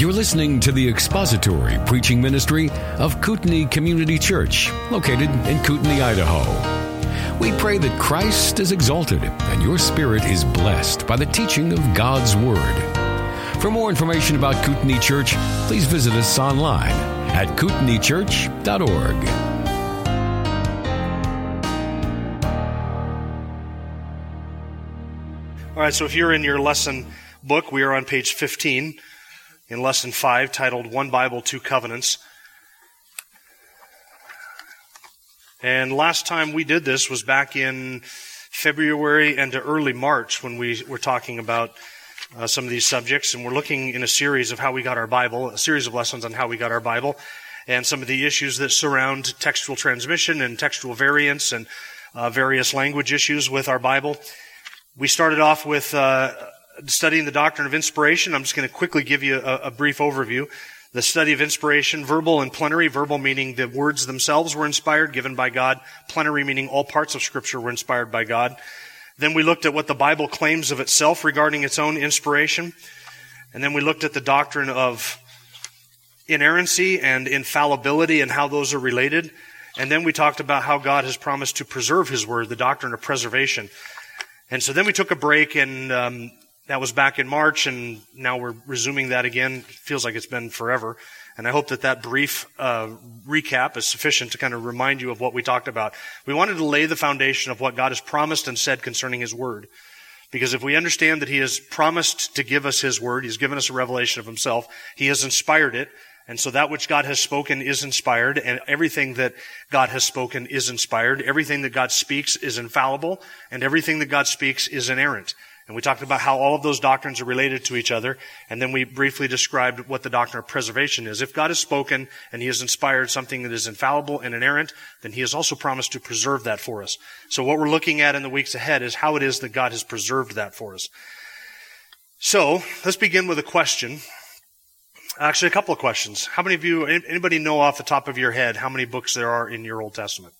You're listening to the expository preaching ministry of Kootenai Community Church, located in Kootenai, Idaho. We pray that Christ is exalted and your spirit is blessed by the teaching of God's Word. For more information about Kootenai Church, please visit us online at kootenaichurch.org. All right, so if you're in your lesson book, we are on page 15 in lesson 5 titled One Bible, Two Covenants. And last time we did this was back in February and to early March when we were talking about uh, some of these subjects. And we're looking in a series of how we got our Bible, a series of lessons on how we got our Bible, and some of the issues that surround textual transmission and textual variants and uh, various language issues with our Bible. We started off with uh, studying the doctrine of inspiration. I'm just going to quickly give you a, a, brief overview. The study of inspiration, verbal and plenary. Verbal meaning the words themselves were inspired, given by God. Plenary meaning all parts of Scripture were inspired by God. Then we looked at what the Bible claims of itself regarding its own inspiration. And then we looked at the doctrine of inerrancy and infallibility and how those are related. And then we talked about how God has promised to preserve His Word, the doctrine of preservation. And so then we took a break and um, that was back in March, and now we're resuming that again. It feels like it's been forever. And I hope that that brief uh, recap is sufficient to kind of remind you of what we talked about. We wanted to lay the foundation of what God has promised and said concerning His Word. Because if we understand that He has promised to give us His Word, He's given us a revelation of Himself, He has inspired it, and so that which God has spoken is inspired, and everything that God has spoken is inspired. Everything that God speaks is infallible, and everything that God speaks is inerrant. And we talked about how all of those doctrines are related to each other. And then we briefly described what the doctrine of preservation is. If God has spoken and He has inspired something that is infallible and inerrant, then He has also promised to preserve that for us. So what we're looking at in the weeks ahead is how it is that God has preserved that for us. So let's begin with a question. Actually, a couple of questions. How many of you, anybody know off the top of your head how many books there are in your Old Testament?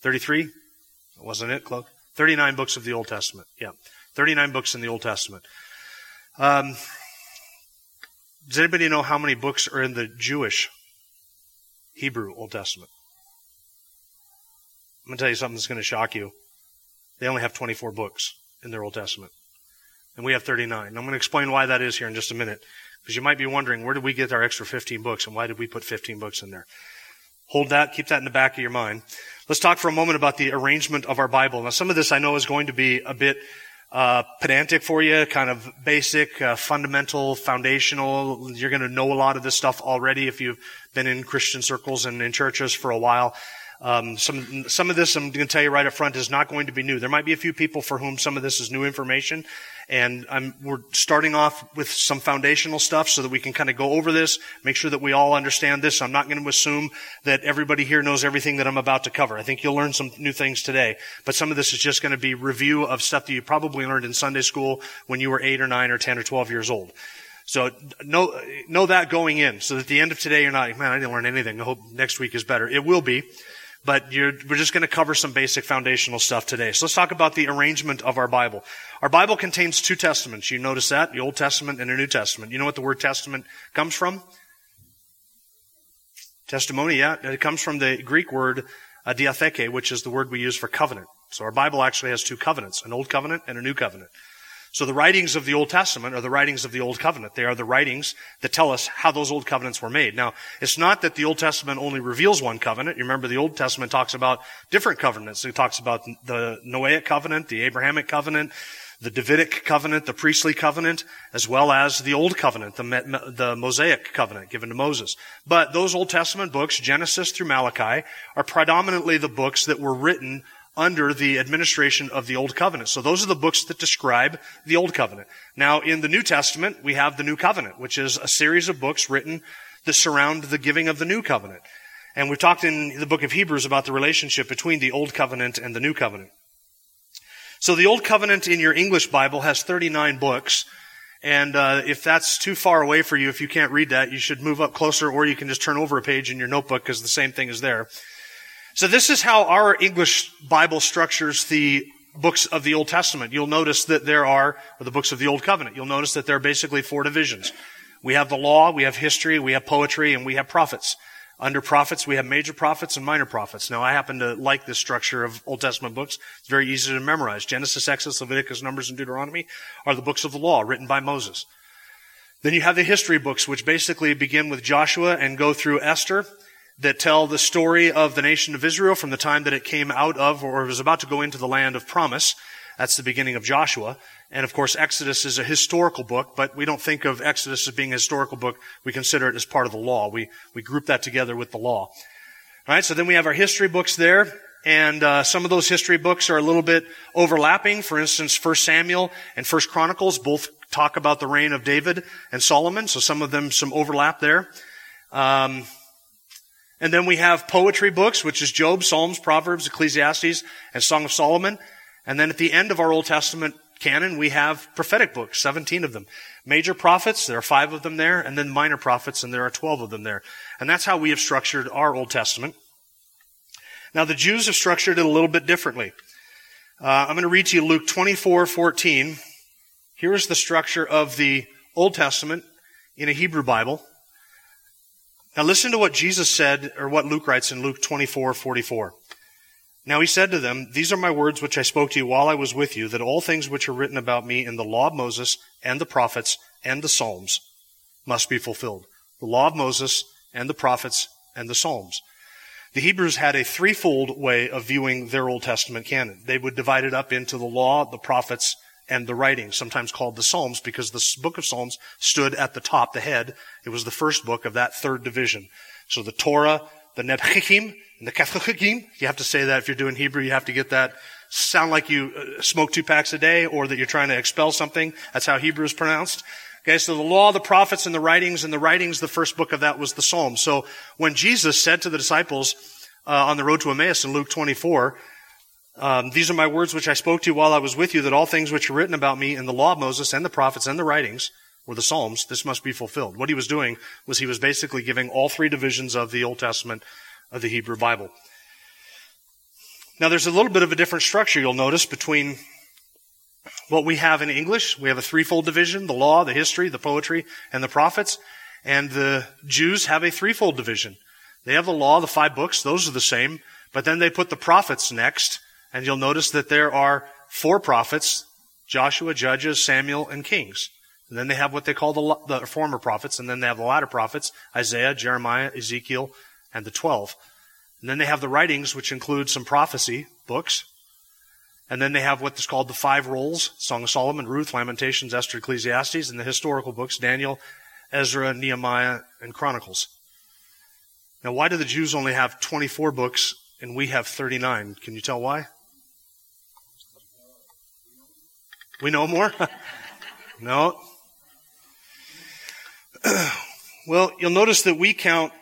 33? Wasn't it, Cloak? 39 books of the Old Testament. Yeah. 39 books in the Old Testament. Um, does anybody know how many books are in the Jewish Hebrew Old Testament? I'm going to tell you something that's going to shock you. They only have 24 books in their Old Testament. And we have 39. I'm going to explain why that is here in just a minute. Because you might be wondering, where did we get our extra 15 books and why did we put 15 books in there? Hold that, keep that in the back of your mind. Let's talk for a moment about the arrangement of our Bible. Now, some of this I know is going to be a bit uh, pedantic for you, kind of basic, uh, fundamental, foundational. You're going to know a lot of this stuff already if you've been in Christian circles and in churches for a while. Um, some some of this I'm going to tell you right up front is not going to be new. There might be a few people for whom some of this is new information, and I'm, we're starting off with some foundational stuff so that we can kind of go over this, make sure that we all understand this. I'm not going to assume that everybody here knows everything that I'm about to cover. I think you'll learn some new things today. But some of this is just going to be review of stuff that you probably learned in Sunday school when you were 8 or 9 or 10 or 12 years old. So know, know that going in so that at the end of today you're not, man, I didn't learn anything. I hope next week is better. It will be but we're just going to cover some basic foundational stuff today. So let's talk about the arrangement of our Bible. Our Bible contains two testaments. You notice that? The Old Testament and the New Testament. You know what the word testament comes from? Testimony, yeah. It comes from the Greek word uh, diatheke, which is the word we use for covenant. So our Bible actually has two covenants, an Old Covenant and a New Covenant. So the writings of the Old Testament are the writings of the Old Covenant. They are the writings that tell us how those Old Covenants were made. Now, it's not that the Old Testament only reveals one covenant. You remember the Old Testament talks about different covenants. It talks about the Noahic covenant, the Abrahamic covenant, the Davidic covenant, the priestly covenant, as well as the Old Covenant, the, the Mosaic covenant given to Moses. But those Old Testament books, Genesis through Malachi, are predominantly the books that were written under the administration of the Old Covenant. So those are the books that describe the Old Covenant. Now, in the New Testament, we have the New Covenant, which is a series of books written that surround the giving of the New Covenant. And we've talked in the book of Hebrews about the relationship between the Old Covenant and the New Covenant. So the Old Covenant in your English Bible has 39 books. And uh, if that's too far away for you, if you can't read that, you should move up closer, or you can just turn over a page in your notebook because the same thing is there. So this is how our English Bible structures the books of the Old Testament, you'll notice that there are, or the books of the Old Covenant, you'll notice that there are basically four divisions. We have the law, we have history, we have poetry, and we have prophets. Under prophets, we have major prophets and minor prophets. Now, I happen to like this structure of Old Testament books. It's very easy to memorize. Genesis, Exodus, Leviticus, Numbers, and Deuteronomy are the books of the law written by Moses. Then you have the history books, which basically begin with Joshua and go through Esther, that tell the story of the nation of Israel from the time that it came out of or was about to go into the land of promise. That's the beginning of Joshua. And of course, Exodus is a historical book, but we don't think of Exodus as being a historical book. We consider it as part of the law. We, we group that together with the law. All right. So then we have our history books there. And uh, some of those history books are a little bit overlapping. For instance, First Samuel and First Chronicles both talk about the reign of David and Solomon. So some of them, some overlap there. Um, and then we have poetry books, which is Job, Psalms, Proverbs, Ecclesiastes, and Song of Solomon. And then at the end of our Old Testament canon, we have prophetic books, 17 of them. Major prophets, there are five of them there, and then minor prophets, and there are 12 of them there. And that's how we have structured our Old Testament. Now, the Jews have structured it a little bit differently. Uh, I'm going to read to you Luke 24, 14. Here is the structure of the Old Testament in a Hebrew Bible. Now listen to what Jesus said, or what Luke writes in Luke 24, 44. Now he said to them, These are my words which I spoke to you while I was with you, that all things which are written about me in the law of Moses and the prophets and the Psalms must be fulfilled. The law of Moses and the prophets and the Psalms. The Hebrews had a threefold way of viewing their Old Testament canon. They would divide it up into the law, the prophets, and the writings, sometimes called the Psalms, because the book of Psalms stood at the top, the head. It was the first book of that third division. So the Torah, the Nebuchim, and the Kefachim, you have to say that if you're doing Hebrew, you have to get that sound like you uh, smoke two packs a day or that you're trying to expel something. That's how Hebrew is pronounced. Okay, so the law, the prophets, and the writings, and the writings, the first book of that was the Psalms. So when Jesus said to the disciples uh, on the road to Emmaus in Luke 24, um, these are my words which I spoke to you while I was with you, that all things which are written about me in the law of Moses and the prophets and the writings, or the Psalms, this must be fulfilled. What he was doing was he was basically giving all three divisions of the Old Testament of the Hebrew Bible. Now there's a little bit of a different structure you'll notice between what we have in English. We have a threefold division, the law, the history, the poetry, and the prophets. And the Jews have a threefold division. They have the law, the five books, those are the same, but then they put the prophets next, and you'll notice that there are four prophets, Joshua, Judges, Samuel, and Kings. And then they have what they call the, the former prophets, and then they have the latter prophets, Isaiah, Jeremiah, Ezekiel, and the twelve. And then they have the writings, which include some prophecy books. And then they have what is called the five rolls, Song of Solomon, Ruth, Lamentations, Esther, Ecclesiastes, and the historical books, Daniel, Ezra, Nehemiah, and Chronicles. Now, why do the Jews only have 24 books and we have 39? Can you tell why? We know more? no. well, you'll notice that we count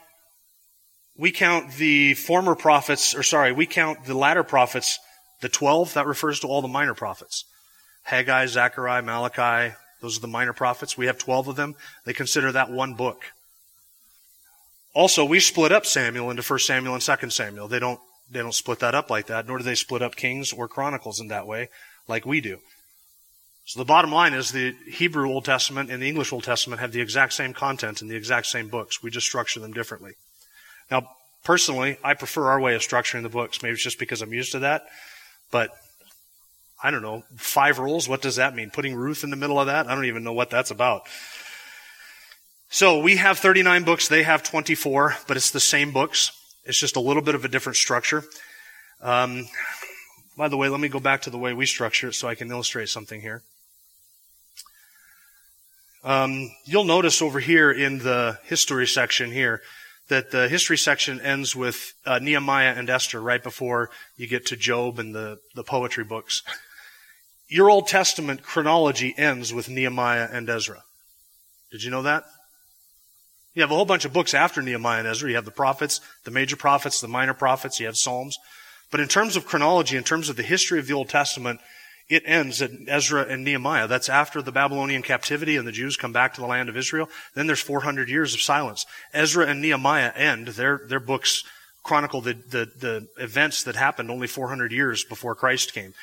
we count the former prophets, or sorry, we count the latter prophets, the 12, that refers to all the minor prophets. Haggai, Zechariah, Malachi, those are the minor prophets. We have 12 of them. They consider that one book. Also, we split up Samuel into 1 Samuel and 2 Samuel. They don't, they don't split that up like that, nor do they split up Kings or Chronicles in that way, like we do. So the bottom line is the Hebrew Old Testament and the English Old Testament have the exact same content in the exact same books. We just structure them differently. Now, personally, I prefer our way of structuring the books. Maybe it's just because I'm used to that. But I don't know, five rules, what does that mean? Putting Ruth in the middle of that? I don't even know what that's about. So we have 39 books, they have 24, but it's the same books. It's just a little bit of a different structure. Um, by the way, let me go back to the way we structure it so I can illustrate something here. Um, you'll notice over here in the history section here that the history section ends with uh, Nehemiah and Esther right before you get to Job and the, the poetry books. Your Old Testament chronology ends with Nehemiah and Ezra. Did you know that? You have a whole bunch of books after Nehemiah and Ezra. You have the prophets, the major prophets, the minor prophets, you have Psalms. But in terms of chronology, in terms of the history of the Old Testament, it ends at Ezra and Nehemiah. That's after the Babylonian captivity and the Jews come back to the land of Israel. Then there's 400 years of silence. Ezra and Nehemiah end. Their, their books chronicle the, the, the events that happened only 400 years before Christ came.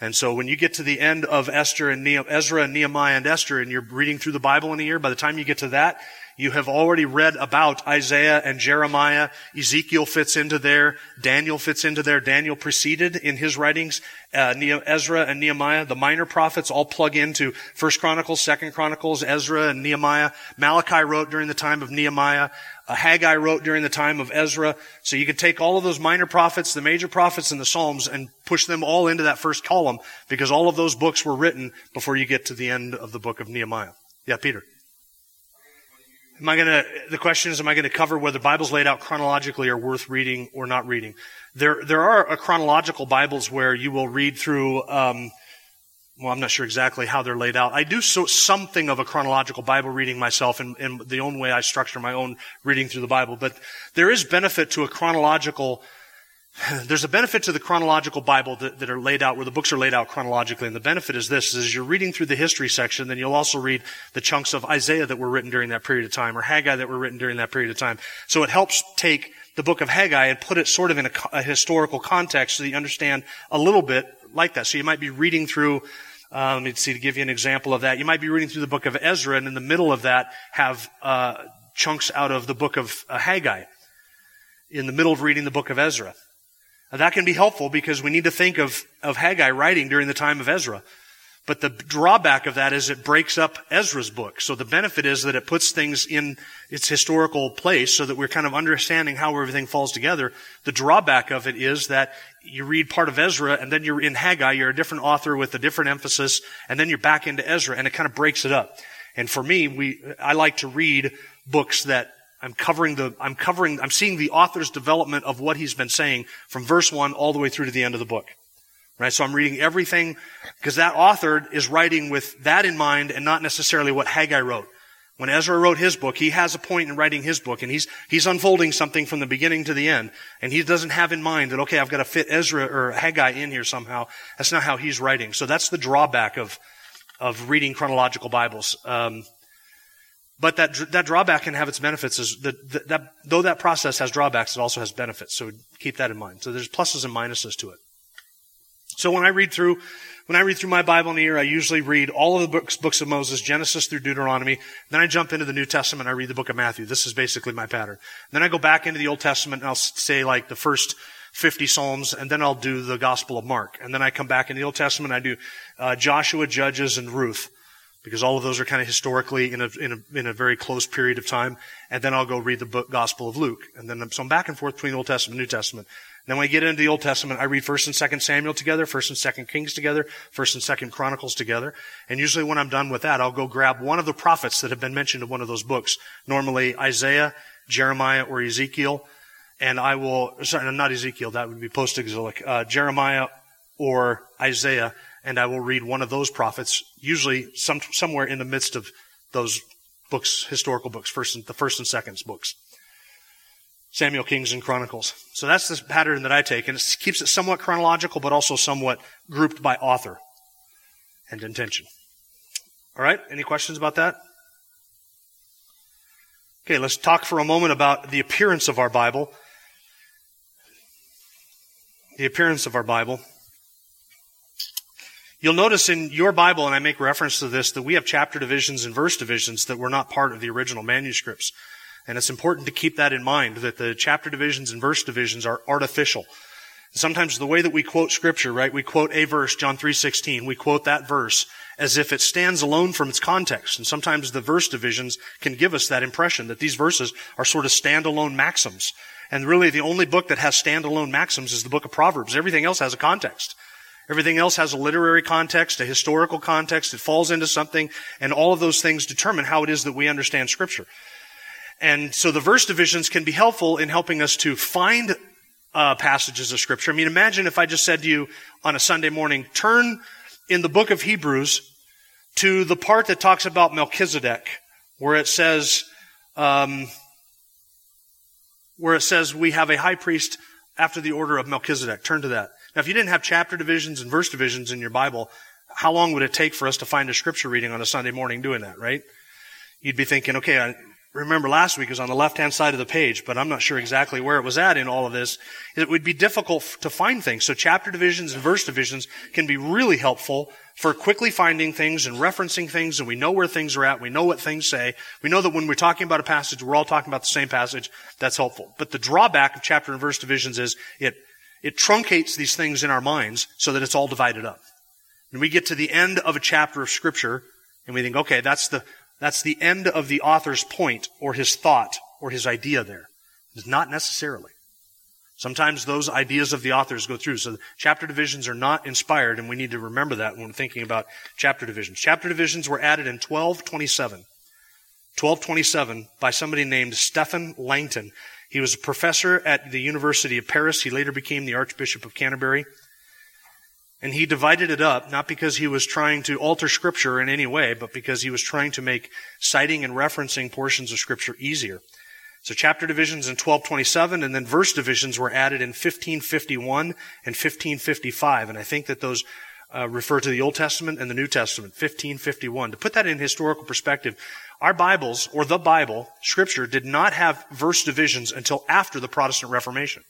And so when you get to the end of Esther and ne- Ezra and Nehemiah and Esther and you're reading through the Bible in a year, by the time you get to that, you have already read about Isaiah and Jeremiah. Ezekiel fits into there. Daniel fits into there. Daniel preceded in his writings uh, Ezra and Nehemiah. The minor prophets all plug into First Chronicles, Second Chronicles, Ezra and Nehemiah. Malachi wrote during the time of Nehemiah. Uh, Haggai wrote during the time of Ezra. So you can take all of those minor prophets, the major prophets, and the Psalms and push them all into that first column because all of those books were written before you get to the end of the book of Nehemiah. Yeah, Peter. Am I gonna, the question is, am I gonna cover whether Bibles laid out chronologically are worth reading or not reading? There, there are chronological Bibles where you will read through, um, well, I'm not sure exactly how they're laid out. I do so, something of a chronological Bible reading myself in, in the own way I structure my own reading through the Bible, but there is benefit to a chronological there's a benefit to the chronological Bible that, that, are laid out where the books are laid out chronologically. And the benefit is this, is you're reading through the history section, then you'll also read the chunks of Isaiah that were written during that period of time or Haggai that were written during that period of time. So it helps take the book of Haggai and put it sort of in a, a historical context so that you understand a little bit like that. So you might be reading through, uh, let me see to give you an example of that. You might be reading through the book of Ezra and in the middle of that have, uh, chunks out of the book of uh, Haggai in the middle of reading the book of Ezra. That can be helpful because we need to think of, of Haggai writing during the time of Ezra. But the drawback of that is it breaks up Ezra's book. So the benefit is that it puts things in its historical place so that we're kind of understanding how everything falls together. The drawback of it is that you read part of Ezra and then you're in Haggai, you're a different author with a different emphasis, and then you're back into Ezra and it kind of breaks it up. And for me, we, I like to read books that I'm covering the, I'm covering, I'm seeing the author's development of what he's been saying from verse one all the way through to the end of the book. Right? So I'm reading everything because that author is writing with that in mind and not necessarily what Haggai wrote. When Ezra wrote his book, he has a point in writing his book and he's, he's unfolding something from the beginning to the end. And he doesn't have in mind that, okay, I've got to fit Ezra or Haggai in here somehow. That's not how he's writing. So that's the drawback of, of reading chronological Bibles. Um, but that, that drawback can have its benefits is that, that, that, though that process has drawbacks, it also has benefits. So keep that in mind. So there's pluses and minuses to it. So when I read through, when I read through my Bible in a year, I usually read all of the books, books of Moses, Genesis through Deuteronomy. Then I jump into the New Testament. I read the book of Matthew. This is basically my pattern. Then I go back into the Old Testament and I'll say like the first 50 Psalms, and then I'll do the Gospel of Mark. And then I come back in the Old Testament. I do uh, Joshua, Judges, and Ruth because all of those are kind of historically in a, in a, in a very close period of time. And then I'll go read the book, Gospel of Luke. And then, I'm, so I'm back and forth between the Old Testament and New Testament. And then when I get into the Old Testament, I read 1st and 2nd Samuel together, 1st and 2nd Kings together, 1st and 2nd Chronicles together. And usually when I'm done with that, I'll go grab one of the prophets that have been mentioned in one of those books. Normally Isaiah, Jeremiah, or Ezekiel. And I will, sorry, not Ezekiel, that would be post-exilic, uh, Jeremiah or Isaiah and I will read one of those prophets, usually some, somewhere in the midst of those books, historical books, first and, the first and second books. Samuel, Kings, and Chronicles. So that's the pattern that I take, and it keeps it somewhat chronological, but also somewhat grouped by author and intention. All right, any questions about that? Okay, let's talk for a moment about the appearance of our Bible. The appearance of our Bible. You'll notice in your Bible, and I make reference to this, that we have chapter divisions and verse divisions that were not part of the original manuscripts. And it's important to keep that in mind, that the chapter divisions and verse divisions are artificial. Sometimes the way that we quote scripture, right, we quote a verse, John 3.16, we quote that verse as if it stands alone from its context. And sometimes the verse divisions can give us that impression that these verses are sort of standalone maxims. And really the only book that has standalone maxims is the book of Proverbs. Everything else has a context. Everything else has a literary context, a historical context. It falls into something, and all of those things determine how it is that we understand Scripture. And so the verse divisions can be helpful in helping us to find uh, passages of Scripture. I mean, imagine if I just said to you on a Sunday morning, turn in the book of Hebrews to the part that talks about Melchizedek, where it says, um, where it says we have a high priest after the order of Melchizedek. Turn to that. Now, if you didn't have chapter divisions and verse divisions in your Bible, how long would it take for us to find a scripture reading on a Sunday morning doing that, right? You'd be thinking, okay, I, remember last week was on the left-hand side of the page, but I'm not sure exactly where it was at in all of this. It would be difficult to find things. So chapter divisions and verse divisions can be really helpful for quickly finding things and referencing things, and we know where things are at. We know what things say. We know that when we're talking about a passage, we're all talking about the same passage. That's helpful. But the drawback of chapter and verse divisions is it, it truncates these things in our minds so that it's all divided up. And we get to the end of a chapter of scripture, and we think, okay, that's the, that's the end of the author's point or his thought or his idea there. It's not necessarily. Sometimes those ideas of the authors go through. So chapter divisions are not inspired, and we need to remember that when thinking about chapter divisions. Chapter divisions were added in 1227. 1227 by somebody named Stephen Langton. He was a professor at the University of Paris. He later became the Archbishop of Canterbury. And he divided it up, not because he was trying to alter scripture in any way, but because he was trying to make citing and referencing portions of scripture easier. So chapter divisions in 1227 and then verse divisions were added in 1551 and 1555. And I think that those uh, refer to the Old Testament and the New Testament, 1551. To put that in historical perspective, our Bibles, or the Bible, Scripture, did not have verse divisions until after the Protestant Reformation.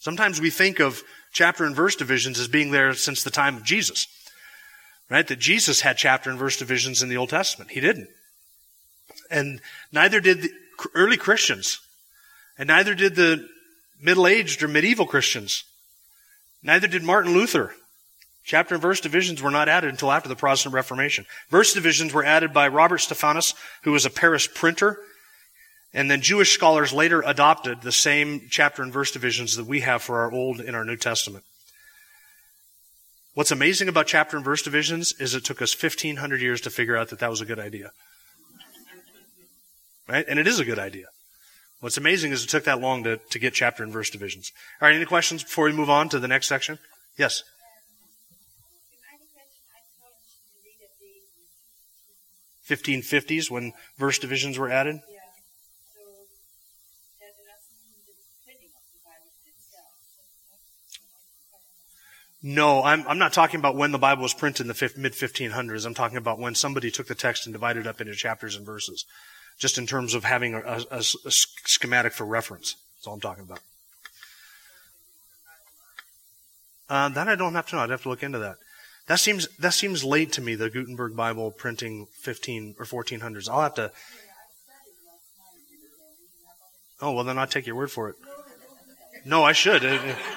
Sometimes we think of chapter and verse divisions as being there since the time of Jesus. Right? That Jesus had chapter and verse divisions in the Old Testament. He didn't. And neither did the early Christians. And neither did the middle-aged or medieval Christians. Neither did Martin Luther. Chapter and verse divisions were not added until after the Protestant Reformation. Verse divisions were added by Robert Stephanus, who was a Paris printer and then Jewish scholars later adopted the same chapter and verse divisions that we have for our Old and our New Testament. What's amazing about chapter and verse divisions is it took us 1500 years to figure out that that was a good idea. Right? And it is a good idea. What's amazing is it took that long to, to get chapter and verse divisions. All right, any questions before we move on to the next section? Yes. 1550s when verse divisions were added? No, I'm, I'm not talking about when the Bible was printed in the mid 1500s. I'm talking about when somebody took the text and divided it up into chapters and verses. Just in terms of having a, a, a schematic for reference. That's all I'm talking about. Uh, that I don't have to know. I'd have to look into that. That seems that seems late to me. The Gutenberg Bible printing 15 or 1400s. I'll have to. Oh well, then I'll take your word for it. No, I should.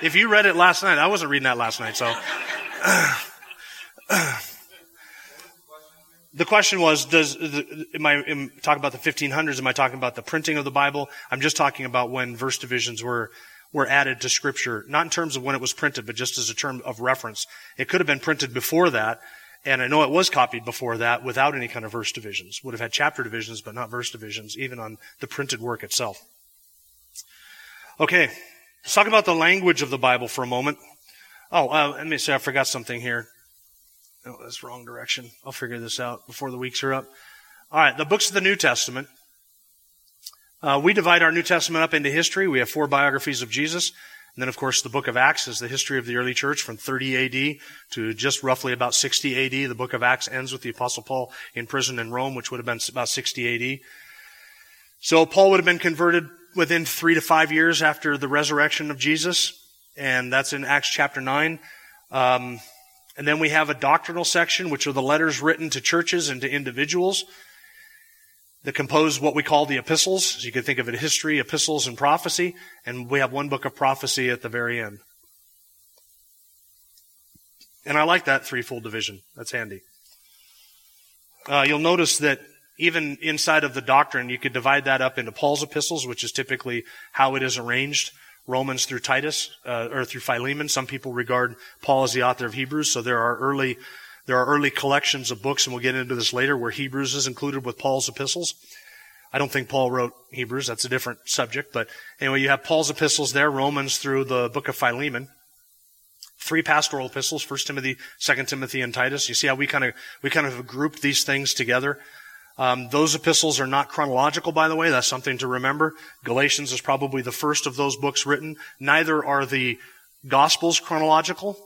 If you read it last night, I wasn't reading that last night, so. the question was, does, am I am talking about the 1500s? Am I talking about the printing of the Bible? I'm just talking about when verse divisions were, were added to scripture, not in terms of when it was printed, but just as a term of reference. It could have been printed before that, and I know it was copied before that without any kind of verse divisions. Would have had chapter divisions, but not verse divisions, even on the printed work itself. Okay, Let's talk about the language of the Bible for a moment. Oh, uh, let me say I forgot something here. Oh, that's wrong direction. I'll figure this out before the weeks are up. All right, the books of the New Testament. Uh, we divide our New Testament up into history. We have four biographies of Jesus. And then, of course, the book of Acts is the history of the early church from 30 AD to just roughly about 60 AD. The book of Acts ends with the apostle Paul in prison in Rome, which would have been about 60 AD. So Paul would have been converted within three to five years after the resurrection of Jesus, and that's in Acts chapter 9. Um, and then we have a doctrinal section, which are the letters written to churches and to individuals that compose what we call the epistles. So you can think of it history, epistles, and prophecy. And we have one book of prophecy at the very end. And I like that threefold division. That's handy. Uh, you'll notice that even inside of the doctrine, you could divide that up into Paul's epistles, which is typically how it is arranged. Romans through Titus, uh, or through Philemon. Some people regard Paul as the author of Hebrews, so there are early, there are early collections of books, and we'll get into this later, where Hebrews is included with Paul's epistles. I don't think Paul wrote Hebrews, that's a different subject, but anyway, you have Paul's epistles there, Romans through the book of Philemon. Three pastoral epistles, First Timothy, Second Timothy, and Titus. You see how we kind of, we kind of grouped these things together. Um, those epistles are not chronological, by the way. That's something to remember. Galatians is probably the first of those books written. Neither are the Gospels chronological.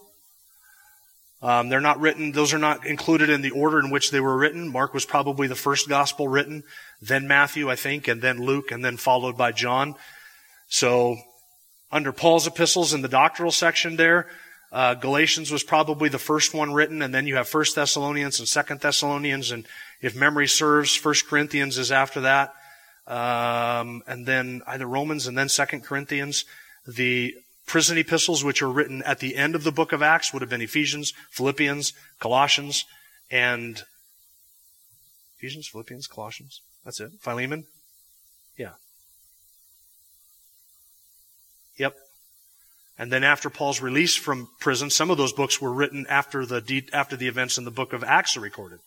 Um, they're not written, those are not included in the order in which they were written. Mark was probably the first gospel written, then Matthew, I think, and then Luke, and then followed by John. So, under Paul's epistles in the doctrinal section there, uh, Galatians was probably the first one written, and then you have First Thessalonians and Second Thessalonians, and if memory serves, First Corinthians is after that, um, and then either Romans and then Second Corinthians. The prison epistles, which are written at the end of the book of Acts, would have been Ephesians, Philippians, Colossians, and Ephesians, Philippians, Colossians. That's it. Philemon. Yeah. Yep. And then after Paul's release from prison, some of those books were written after the after the events in the book of Acts are recorded.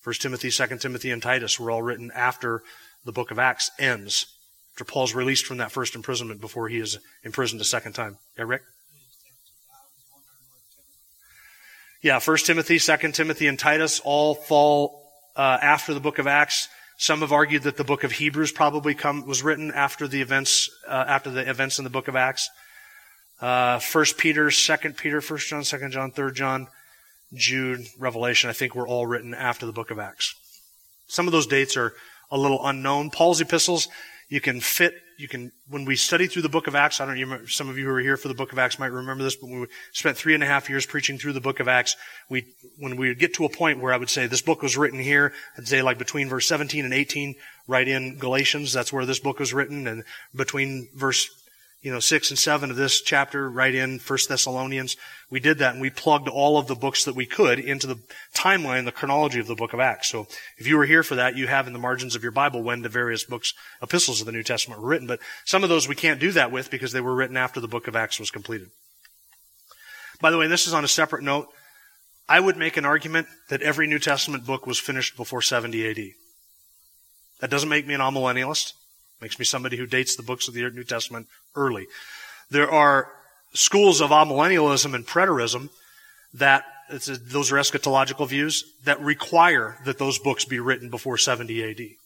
First Timothy, Second Timothy, and Titus were all written after the book of Acts ends after Paul's released from that first imprisonment before he is imprisoned a second time. Yeah, Rick? Yeah, First Timothy, Second Timothy, and Titus all fall uh, after the book of Acts. Some have argued that the book of Hebrews probably come, was written after the events uh, after the events in the book of Acts. Uh, First Peter, Second Peter, First John, Second John, Third John, Jude, Revelation. I think were all written after the book of Acts. Some of those dates are a little unknown. Paul's epistles you can fit, you can, when we study through the book of Acts, I don't know, some of you who are here for the book of Acts might remember this, but we spent three and a half years preaching through the book of Acts, we, when we would get to a point where I would say this book was written here, I'd say like between verse 17 and 18, right in Galatians, that's where this book was written, and between verse you know, six and seven of this chapter right in First Thessalonians. We did that and we plugged all of the books that we could into the timeline, the chronology of the book of Acts. So if you were here for that, you have in the margins of your Bible when the various books, epistles of the New Testament were written. But some of those we can't do that with because they were written after the book of Acts was completed. By the way, this is on a separate note. I would make an argument that every New Testament book was finished before 70 AD. That doesn't make me an amillennialist. Makes me somebody who dates the books of the New Testament early. There are schools of amillennialism and preterism that a, those are eschatological views that require that those books be written before 70 AD.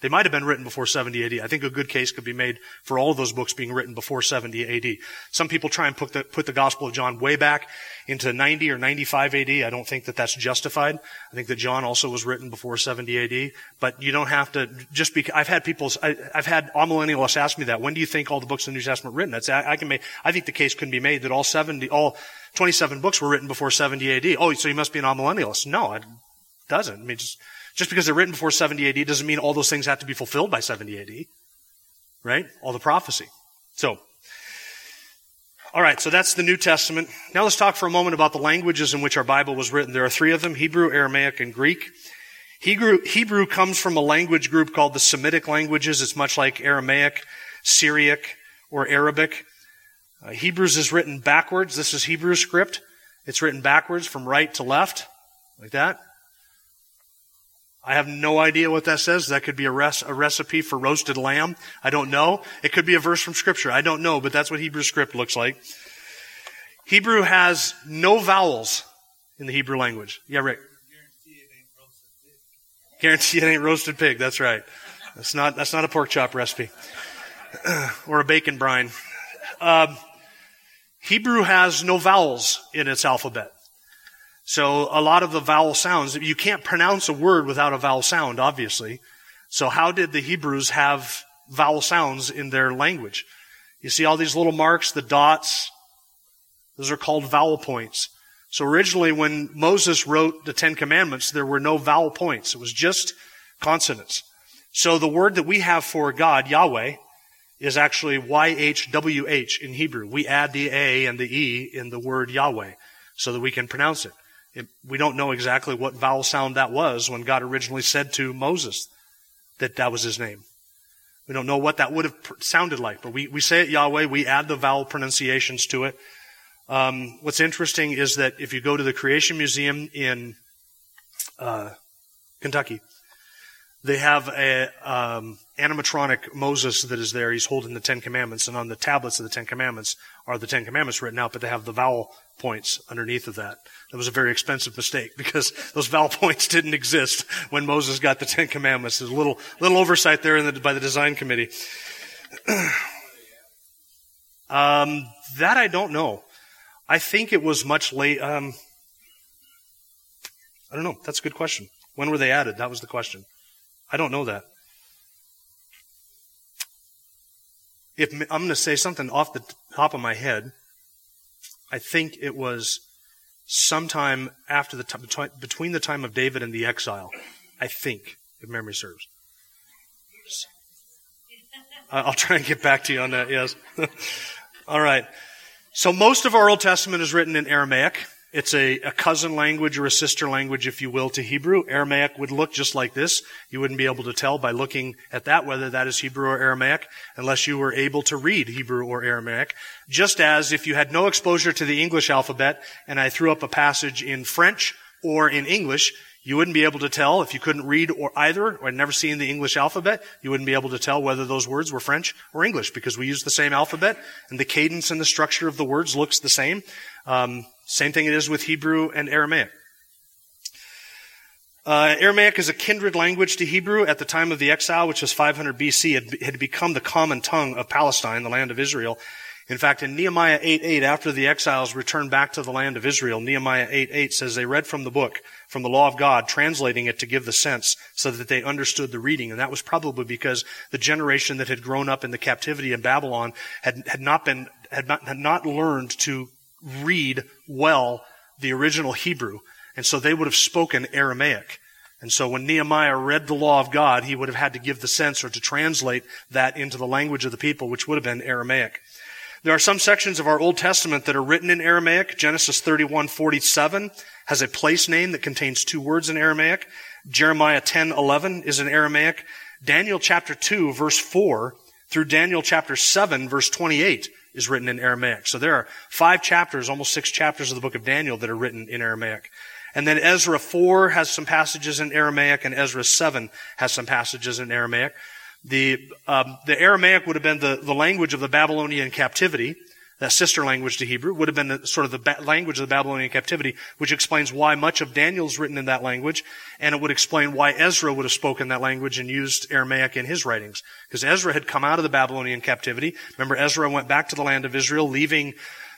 They might have been written before 70 AD. I think a good case could be made for all of those books being written before 70 AD. Some people try and put the, put the Gospel of John way back into 90 or 95 AD. I don't think that that's justified. I think that John also was written before 70 AD. But you don't have to just be, I've had people, I, have had amillennialists ask me that. When do you think all the books in the New Testament were written? That's, I, I can make, I think the case can be made that all 70, all 27 books were written before 70 AD. Oh, so you must be an amillennialist. No, it doesn't. I mean, just, just because they're written before 70 AD doesn't mean all those things have to be fulfilled by 70 AD. Right? All the prophecy. So, all right, so that's the New Testament. Now let's talk for a moment about the languages in which our Bible was written. There are three of them, Hebrew, Aramaic, and Greek. Hebrew, Hebrew comes from a language group called the Semitic languages. It's much like Aramaic, Syriac, or Arabic. Uh, Hebrews is written backwards. This is Hebrew script. It's written backwards from right to left, like that. I have no idea what that says. That could be a, res- a recipe for roasted lamb. I don't know. It could be a verse from scripture. I don't know, but that's what Hebrew script looks like. Hebrew has no vowels in the Hebrew language. Yeah, Rick. Guarantee it ain't roasted pig. That's right. That's not, that's not a pork chop recipe. or a bacon brine. Uh, Hebrew has no vowels in its alphabet. So a lot of the vowel sounds, you can't pronounce a word without a vowel sound, obviously. So how did the Hebrews have vowel sounds in their language? You see all these little marks, the dots, those are called vowel points. So originally when Moses wrote the Ten Commandments, there were no vowel points. It was just consonants. So the word that we have for God, Yahweh, is actually YHWH in Hebrew. We add the A and the E in the word Yahweh so that we can pronounce it. It, we don't know exactly what vowel sound that was when God originally said to Moses that that was his name. We don't know what that would have sounded like, but we, we say it Yahweh, we add the vowel pronunciations to it. Um, what's interesting is that if you go to the Creation Museum in uh, Kentucky, they have a um, animatronic Moses that is there. He's holding the Ten Commandments, and on the tablets of the Ten Commandments are the Ten Commandments written out, but they have the vowel points underneath of that. That was a very expensive mistake because those vowel points didn't exist when Moses got the Ten Commandments. There's a little, little oversight there the, by the design committee. um, that I don't know. I think it was much late. Um, I don't know. That's a good question. When were they added? That was the question. I don't know that. If I'm going to say something off the top of my head, I think it was sometime after the time, between the time of David and the exile. I think, if memory serves. I'll try and get back to you on that, yes. All right. So most of our Old Testament is written in Aramaic. It's a, a, cousin language or a sister language, if you will, to Hebrew. Aramaic would look just like this. You wouldn't be able to tell by looking at that whether that is Hebrew or Aramaic unless you were able to read Hebrew or Aramaic. Just as if you had no exposure to the English alphabet and I threw up a passage in French or in English, you wouldn't be able to tell if you couldn't read or either or had never seen the English alphabet. You wouldn't be able to tell whether those words were French or English because we use the same alphabet and the cadence and the structure of the words looks the same. Um, same thing it is with Hebrew and Aramaic. Uh, Aramaic is a kindred language to Hebrew at the time of the exile, which was 500 BC. It had become the common tongue of Palestine, the land of Israel. In fact, in Nehemiah 8:8, after the exiles returned back to the land of Israel, Nehemiah 8:8 says they read from the book, from the law of God, translating it to give the sense so that they understood the reading. And that was probably because the generation that had grown up in the captivity in Babylon had, had not been, had not, had not learned to read well the original Hebrew. And so they would have spoken Aramaic. And so when Nehemiah read the law of God, he would have had to give the sense or to translate that into the language of the people, which would have been Aramaic. There are some sections of our Old Testament that are written in Aramaic. Genesis 31:47 has a place name that contains two words in Aramaic. Jeremiah 10:11 is in Aramaic. Daniel chapter 2 verse 4 through Daniel chapter 7 verse 28 is written in Aramaic. So there are five chapters, almost six chapters of the book of Daniel that are written in Aramaic. And then Ezra 4 has some passages in Aramaic and Ezra 7 has some passages in Aramaic. The, um, the Aramaic would have been the, the language of the Babylonian captivity that sister language to Hebrew, would have been the, sort of the ba- language of the Babylonian captivity, which explains why much of Daniel's written in that language, and it would explain why Ezra would have spoken that language and used Aramaic in his writings. Because Ezra had come out of the Babylonian captivity. Remember, Ezra went back to the land of Israel, leaving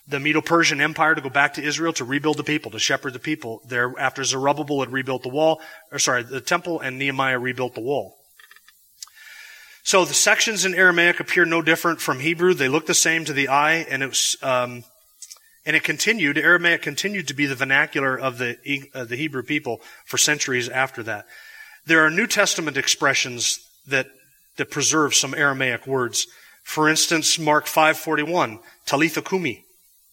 the Medo-Persian Empire to go back to Israel to rebuild the people, to shepherd the people there after Zerubbabel had rebuilt the wall, or sorry, the temple, and Nehemiah rebuilt the wall. So the sections in Aramaic appear no different from Hebrew. They look the same to the eye, and it was, um, and it continued. Aramaic continued to be the vernacular of the uh, the Hebrew people for centuries after that. There are New Testament expressions that that preserve some Aramaic words. For instance, Mark five forty one, Talitha kumi,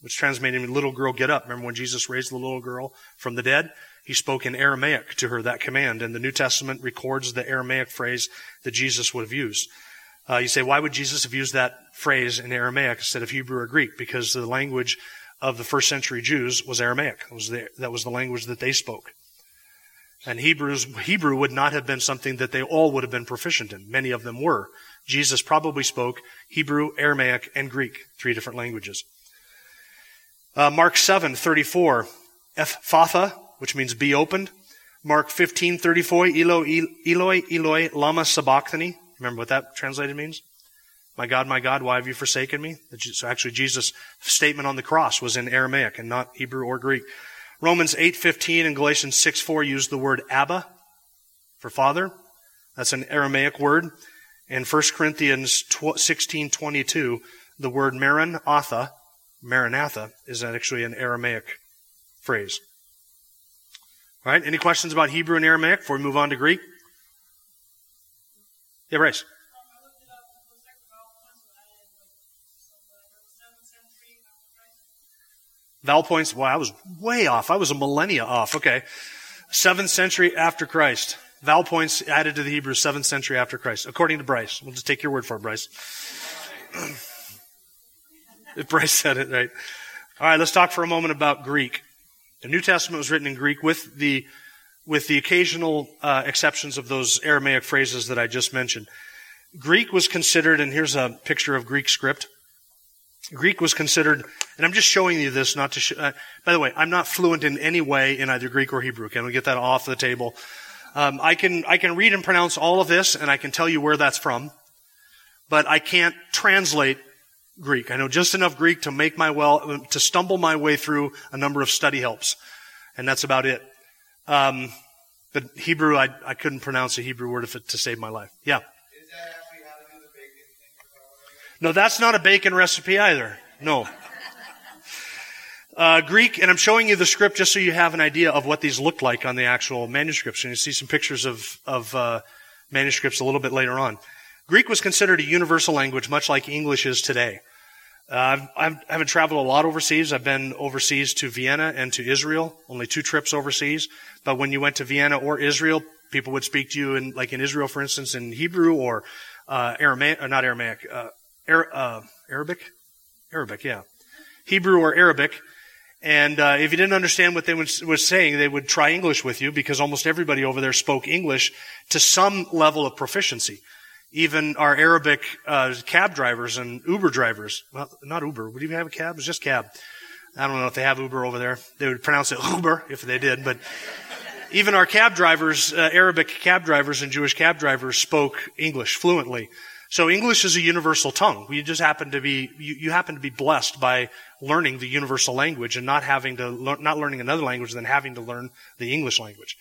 which translated "little girl, get up." Remember when Jesus raised the little girl from the dead? He spoke in Aramaic to her that command, and the New Testament records the Aramaic phrase that Jesus would have used. Uh, you say, why would Jesus have used that phrase in Aramaic instead of Hebrew or Greek? Because the language of the first century Jews was Aramaic. Was the, that was the language that they spoke. And Hebrews, Hebrew would not have been something that they all would have been proficient in. Many of them were. Jesus probably spoke Hebrew, Aramaic, and Greek, three different languages. Uh, Mark 7, 34, Ephphatha, which means be opened. Mark 15, 34, Eloi, Eloi, Eloi, lama sabachthani. Remember what that translated means? My God, my God, why have you forsaken me? So actually Jesus' statement on the cross was in Aramaic and not Hebrew or Greek. Romans 8:15 and Galatians 6:4 use the word Abba for father. That's an Aramaic word. In 1 Corinthians 16:22, the word Maranatha, Maranatha is actually an Aramaic phrase. All right, any questions about Hebrew and Aramaic before we move on to Greek? Yeah, Bryce. Vowel points, wow, I was way off. I was a millennia off. Okay. Seventh century after Christ. Vowel points added to the Hebrew, seventh century after Christ, according to Bryce. We'll just take your word for it, Bryce. if Bryce said it, right? All right, let's talk for a moment about Greek. The New Testament was written in Greek with the, with the occasional uh, exceptions of those Aramaic phrases that I just mentioned. Greek was considered, and here's a picture of Greek script. Greek was considered, and I'm just showing you this not to. Uh, by the way, I'm not fluent in any way in either Greek or Hebrew. Can we get that off the table? Um, I can I can read and pronounce all of this, and I can tell you where that's from, but I can't translate Greek. I know just enough Greek to make my well, to stumble my way through a number of study helps. And that's about it. Um, but Hebrew, I, I couldn't pronounce a Hebrew word if it, to save my life. Yeah. No, that's not a bacon recipe either. No. Uh, Greek, and I'm showing you the script just so you have an idea of what these look like on the actual manuscripts. And you see some pictures of, of uh, manuscripts a little bit later on. Greek was considered a universal language, much like English is today. Uh, I've, I haven't traveled a lot overseas. I've been overseas to Vienna and to Israel, only two trips overseas. But when you went to Vienna or Israel, people would speak to you in, like in Israel, for instance, in Hebrew or uh, Aramaic, or uh, not Aramaic, uh, uh, Arabic, Arabic, yeah, Hebrew or Arabic. And uh, if you didn't understand what they was, was saying, they would try English with you because almost everybody over there spoke English to some level of proficiency even our Arabic uh, cab drivers and Uber drivers. Well, not Uber. Would you have a cab? It's just cab. I don't know if they have Uber over there. They would pronounce it Uber if they did, but even our cab drivers, uh, Arabic cab drivers and Jewish cab drivers spoke English fluently. So English is a universal tongue. You just happen to be, you, you happen to be blessed by learning the universal language and not having to, not learning another language than having to learn the English language.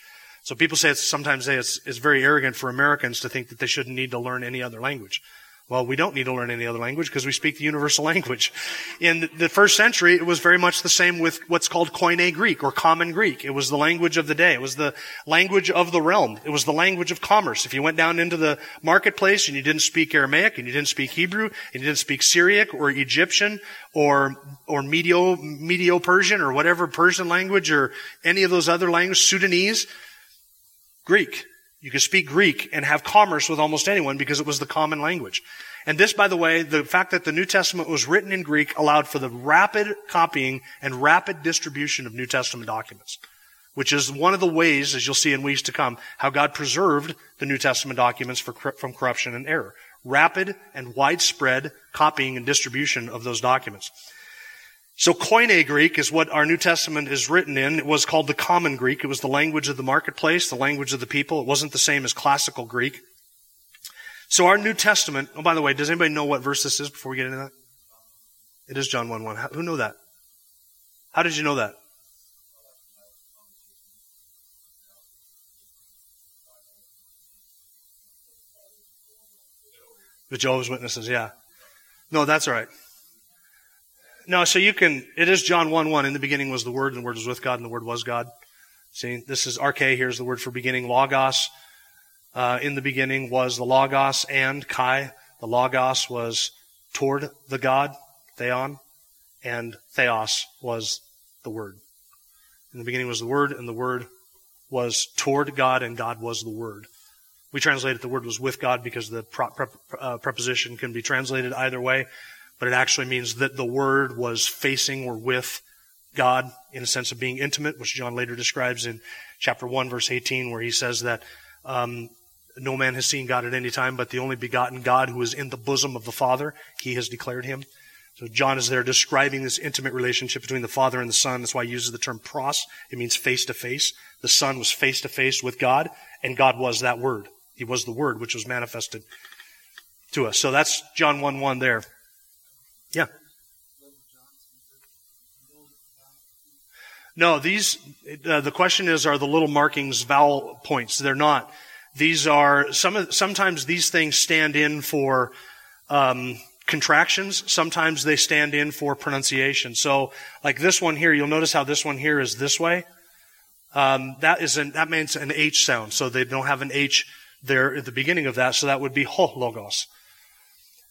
So people say it's, sometimes say it's, it's very arrogant for Americans to think that they shouldn't need to learn any other language. Well, we don't need to learn any other language because we speak the universal language. In the first century, it was very much the same with what's called Koine Greek or Common Greek. It was the language of the day. It was the language of the realm. It was the language of commerce. If you went down into the marketplace and you didn't speak Aramaic and you didn't speak Hebrew and you didn't speak Syriac or Egyptian or, or Medio, Medio Persian or whatever Persian language or any of those other languages, Sudanese, Greek. You could speak Greek and have commerce with almost anyone because it was the common language. And this, by the way, the fact that the New Testament was written in Greek allowed for the rapid copying and rapid distribution of New Testament documents, which is one of the ways, as you'll see in weeks to come, how God preserved the New Testament documents for, from corruption and error. Rapid and widespread copying and distribution of those documents. So Koine Greek is what our New Testament is written in. It was called the Common Greek. It was the language of the marketplace, the language of the people. It wasn't the same as classical Greek. So our New Testament, oh, by the way, does anybody know what verse this is before we get into that? It is John 1 1. Who knew that? How did you know that? The Jehovah's Witnesses, yeah. No, that's all right. No, so you can, it is John 1 1. In the beginning was the Word, and the Word was with God, and the Word was God. See, this is arche. Here's the word for beginning. Logos. Uh, in the beginning was the Logos and Kai. The Logos was toward the God, Theon, and Theos was the Word. In the beginning was the Word, and the Word was toward God, and God was the Word. We translate it the word was with God because the uh, preposition can be translated either way but it actually means that the Word was facing or with God in a sense of being intimate, which John later describes in chapter 1, verse 18, where he says that um, no man has seen God at any time, but the only begotten God who is in the bosom of the Father, he has declared him. So John is there describing this intimate relationship between the Father and the Son. That's why he uses the term pros. It means face to face. The Son was face to face with God, and God was that Word. He was the Word which was manifested to us. So that's John 1 1 there. Yeah. No, these, uh, the question is, are the little markings vowel points? They're not. These are, some, sometimes these things stand in for, um, contractions. Sometimes they stand in for pronunciation. So, like this one here, you'll notice how this one here is this way. Um, that is an, that means an H sound. So they don't have an H there at the beginning of that. So that would be ho logos.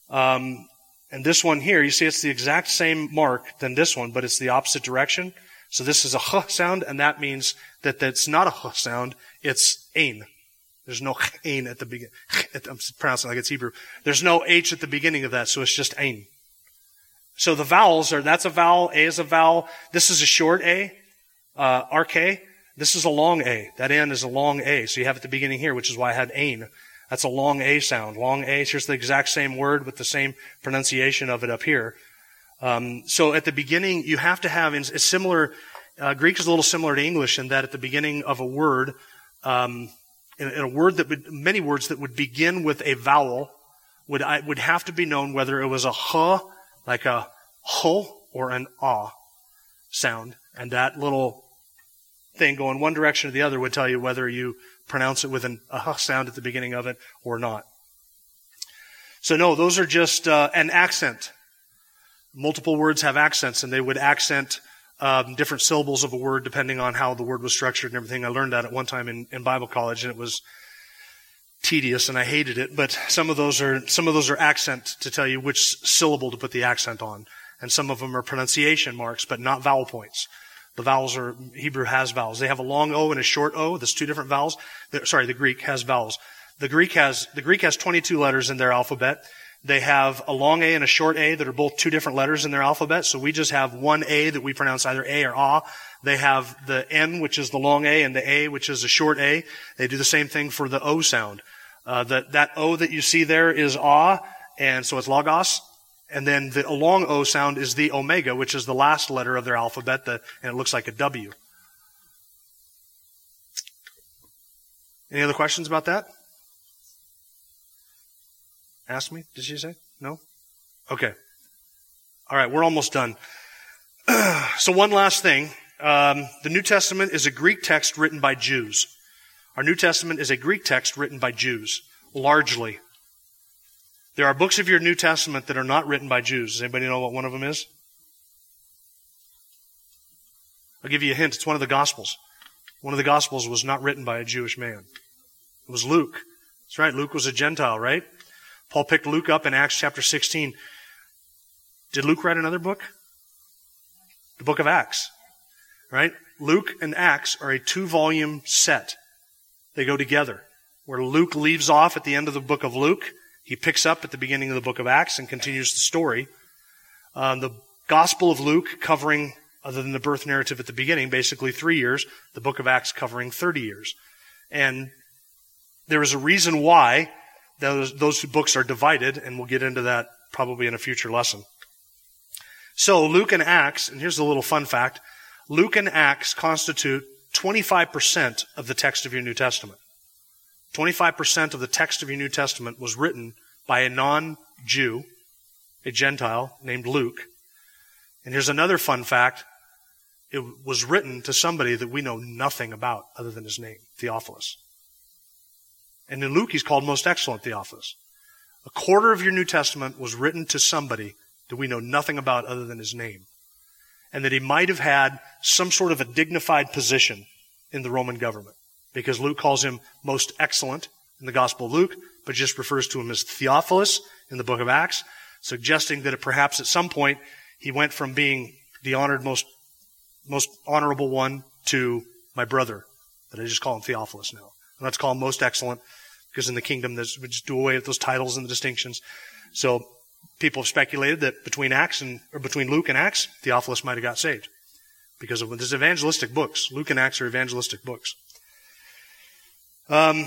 Um, and this one here, you see it's the exact same mark than this one, but it's the opposite direction. So this is a h sound, and that means that that's not a h sound, it's ain. There's no ain at the beginning. I'm pronouncing like it's Hebrew. There's no h at the beginning of that, so it's just ain. So the vowels are, that's a vowel, a is a vowel. This is a short a, uh, arche. This is a long a. That n is a long a. So you have at the beginning here, which is why I had ain. That's a long A sound. Long A. Here's the exact same word with the same pronunciation of it up here. Um, so at the beginning, you have to have, it's similar, uh, Greek is a little similar to English in that at the beginning of a word, um, in, in, a word that would, many words that would begin with a vowel would, would have to be known whether it was a h, like a h, or an ah sound. And that little thing going one direction or the other would tell you whether you pronounce it with an, a huh sound at the beginning of it or not. So no, those are just uh, an accent. Multiple words have accents, and they would accent um, different syllables of a word depending on how the word was structured and everything. I learned that at one time in, in Bible college, and it was tedious, and I hated it. But some of those are some of those are accent to tell you which syllable to put the accent on, and some of them are pronunciation marks, but not vowel points. The vowels are Hebrew has vowels. They have a long O and a short O. There's two different vowels. sorry, the Greek has vowels. The Greek has the Greek has 22 letters in their alphabet. They have a long A and a short A that are both two different letters in their alphabet. So we just have one A that we pronounce either A or Ah. They have the N, which is the long A, and the A, which is a short A. They do the same thing for the O sound. Uh, that, that O that you see there is Ah, and so it's logos. And then the long O sound is the omega, which is the last letter of their alphabet, the, and it looks like a W. Any other questions about that? Ask me? Did she say? No? Okay. All right, we're almost done. so one last thing. Um, the New Testament is a Greek text written by Jews. Our New Testament is a Greek text written by Jews, largely. There are books of your New Testament that are not written by Jews. Does anybody know what one of them is? I'll give you a hint. It's one of the Gospels. One of the Gospels was not written by a Jewish man. It was Luke. That's right. Luke was a Gentile, right? Paul picked Luke up in Acts chapter 16. Did Luke write another book? The book of Acts. Right? Luke and Acts are a two volume set. They go together. Where Luke leaves off at the end of the book of Luke, he picks up at the beginning of the book of Acts and continues the story. Um, the Gospel of Luke covering, other than the birth narrative at the beginning, basically three years. The book of Acts covering 30 years. And there is a reason why those, those two books are divided, and we'll get into that probably in a future lesson. So Luke and Acts, and here's a little fun fact, Luke and Acts constitute 25% of the text of your New Testament. 25% of the text of your New Testament was written by a non-Jew, a Gentile named Luke. And here's another fun fact. It was written to somebody that we know nothing about other than his name, Theophilus. And in Luke, he's called most excellent Theophilus. A quarter of your New Testament was written to somebody that we know nothing about other than his name. And that he might have had some sort of a dignified position in the Roman government. Because Luke calls him most excellent in the Gospel of Luke, but just refers to him as Theophilus in the book of Acts, suggesting that perhaps at some point he went from being the honored most, most honorable one to my brother, that I just call him Theophilus now. And let's call him most excellent, because in the kingdom, there's, we just do away with those titles and the distinctions. So people have speculated that between Acts and, or between Luke and Acts, Theophilus might have got saved. Because of this evangelistic books. Luke and Acts are evangelistic books. Um,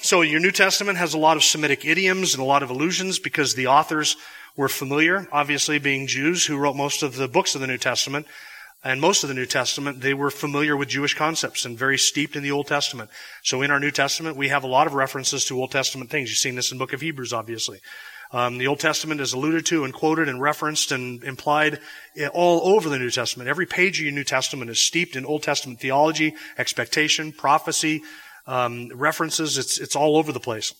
so your New Testament has a lot of Semitic idioms and a lot of allusions because the authors were familiar, obviously being Jews who wrote most of the books of the New Testament and most of the New Testament, they were familiar with Jewish concepts and very steeped in the Old Testament. So in our New Testament, we have a lot of references to Old Testament things. You've seen this in book of Hebrews, obviously. Um, the Old Testament is alluded to and quoted and referenced and implied all over the New Testament. Every page of your New Testament is steeped in Old Testament theology, expectation, prophecy, um, references. It's, it's all over the place.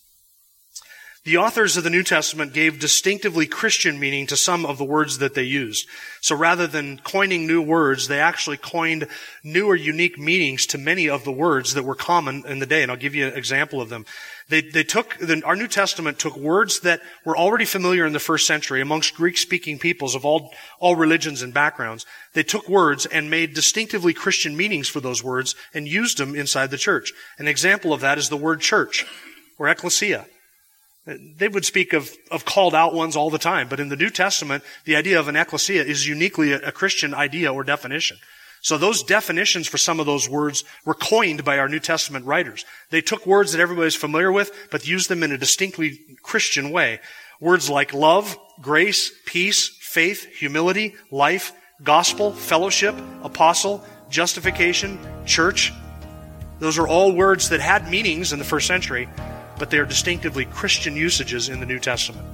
The authors of the New Testament gave distinctively Christian meaning to some of the words that they used. So rather than coining new words, they actually coined new or unique meanings to many of the words that were common in the day. And I'll give you an example of them. They, they took, the, our New Testament took words that were already familiar in the first century amongst Greek-speaking peoples of all, all religions and backgrounds. They took words and made distinctively Christian meanings for those words and used them inside the church. An example of that is the word church or ecclesia. They would speak of, of called out ones all the time, but in the New Testament, the idea of an ecclesia is uniquely a, a Christian idea or definition. So those definitions for some of those words were coined by our New Testament writers. They took words that everybody's familiar with, but used them in a distinctly Christian way. Words like love, grace, peace, faith, humility, life, gospel, fellowship, apostle, justification, church. Those are all words that had meanings in the first century, but they are distinctively Christian usages in the New Testament.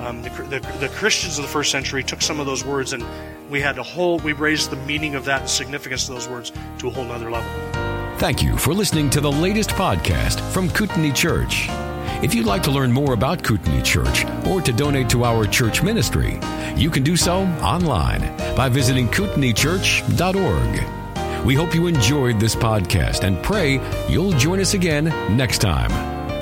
Um, the, the, the, Christians of the first century took some of those words and we had a whole, we raised the meaning of that and significance of those words to a whole nother level. Thank you for listening to the latest podcast from Kootenai Church. If you'd like to learn more about Kootenai Church or to donate to our church ministry, you can do so online by visiting kootenaichurch.org. We hope you enjoyed this podcast and pray you'll join us again next time.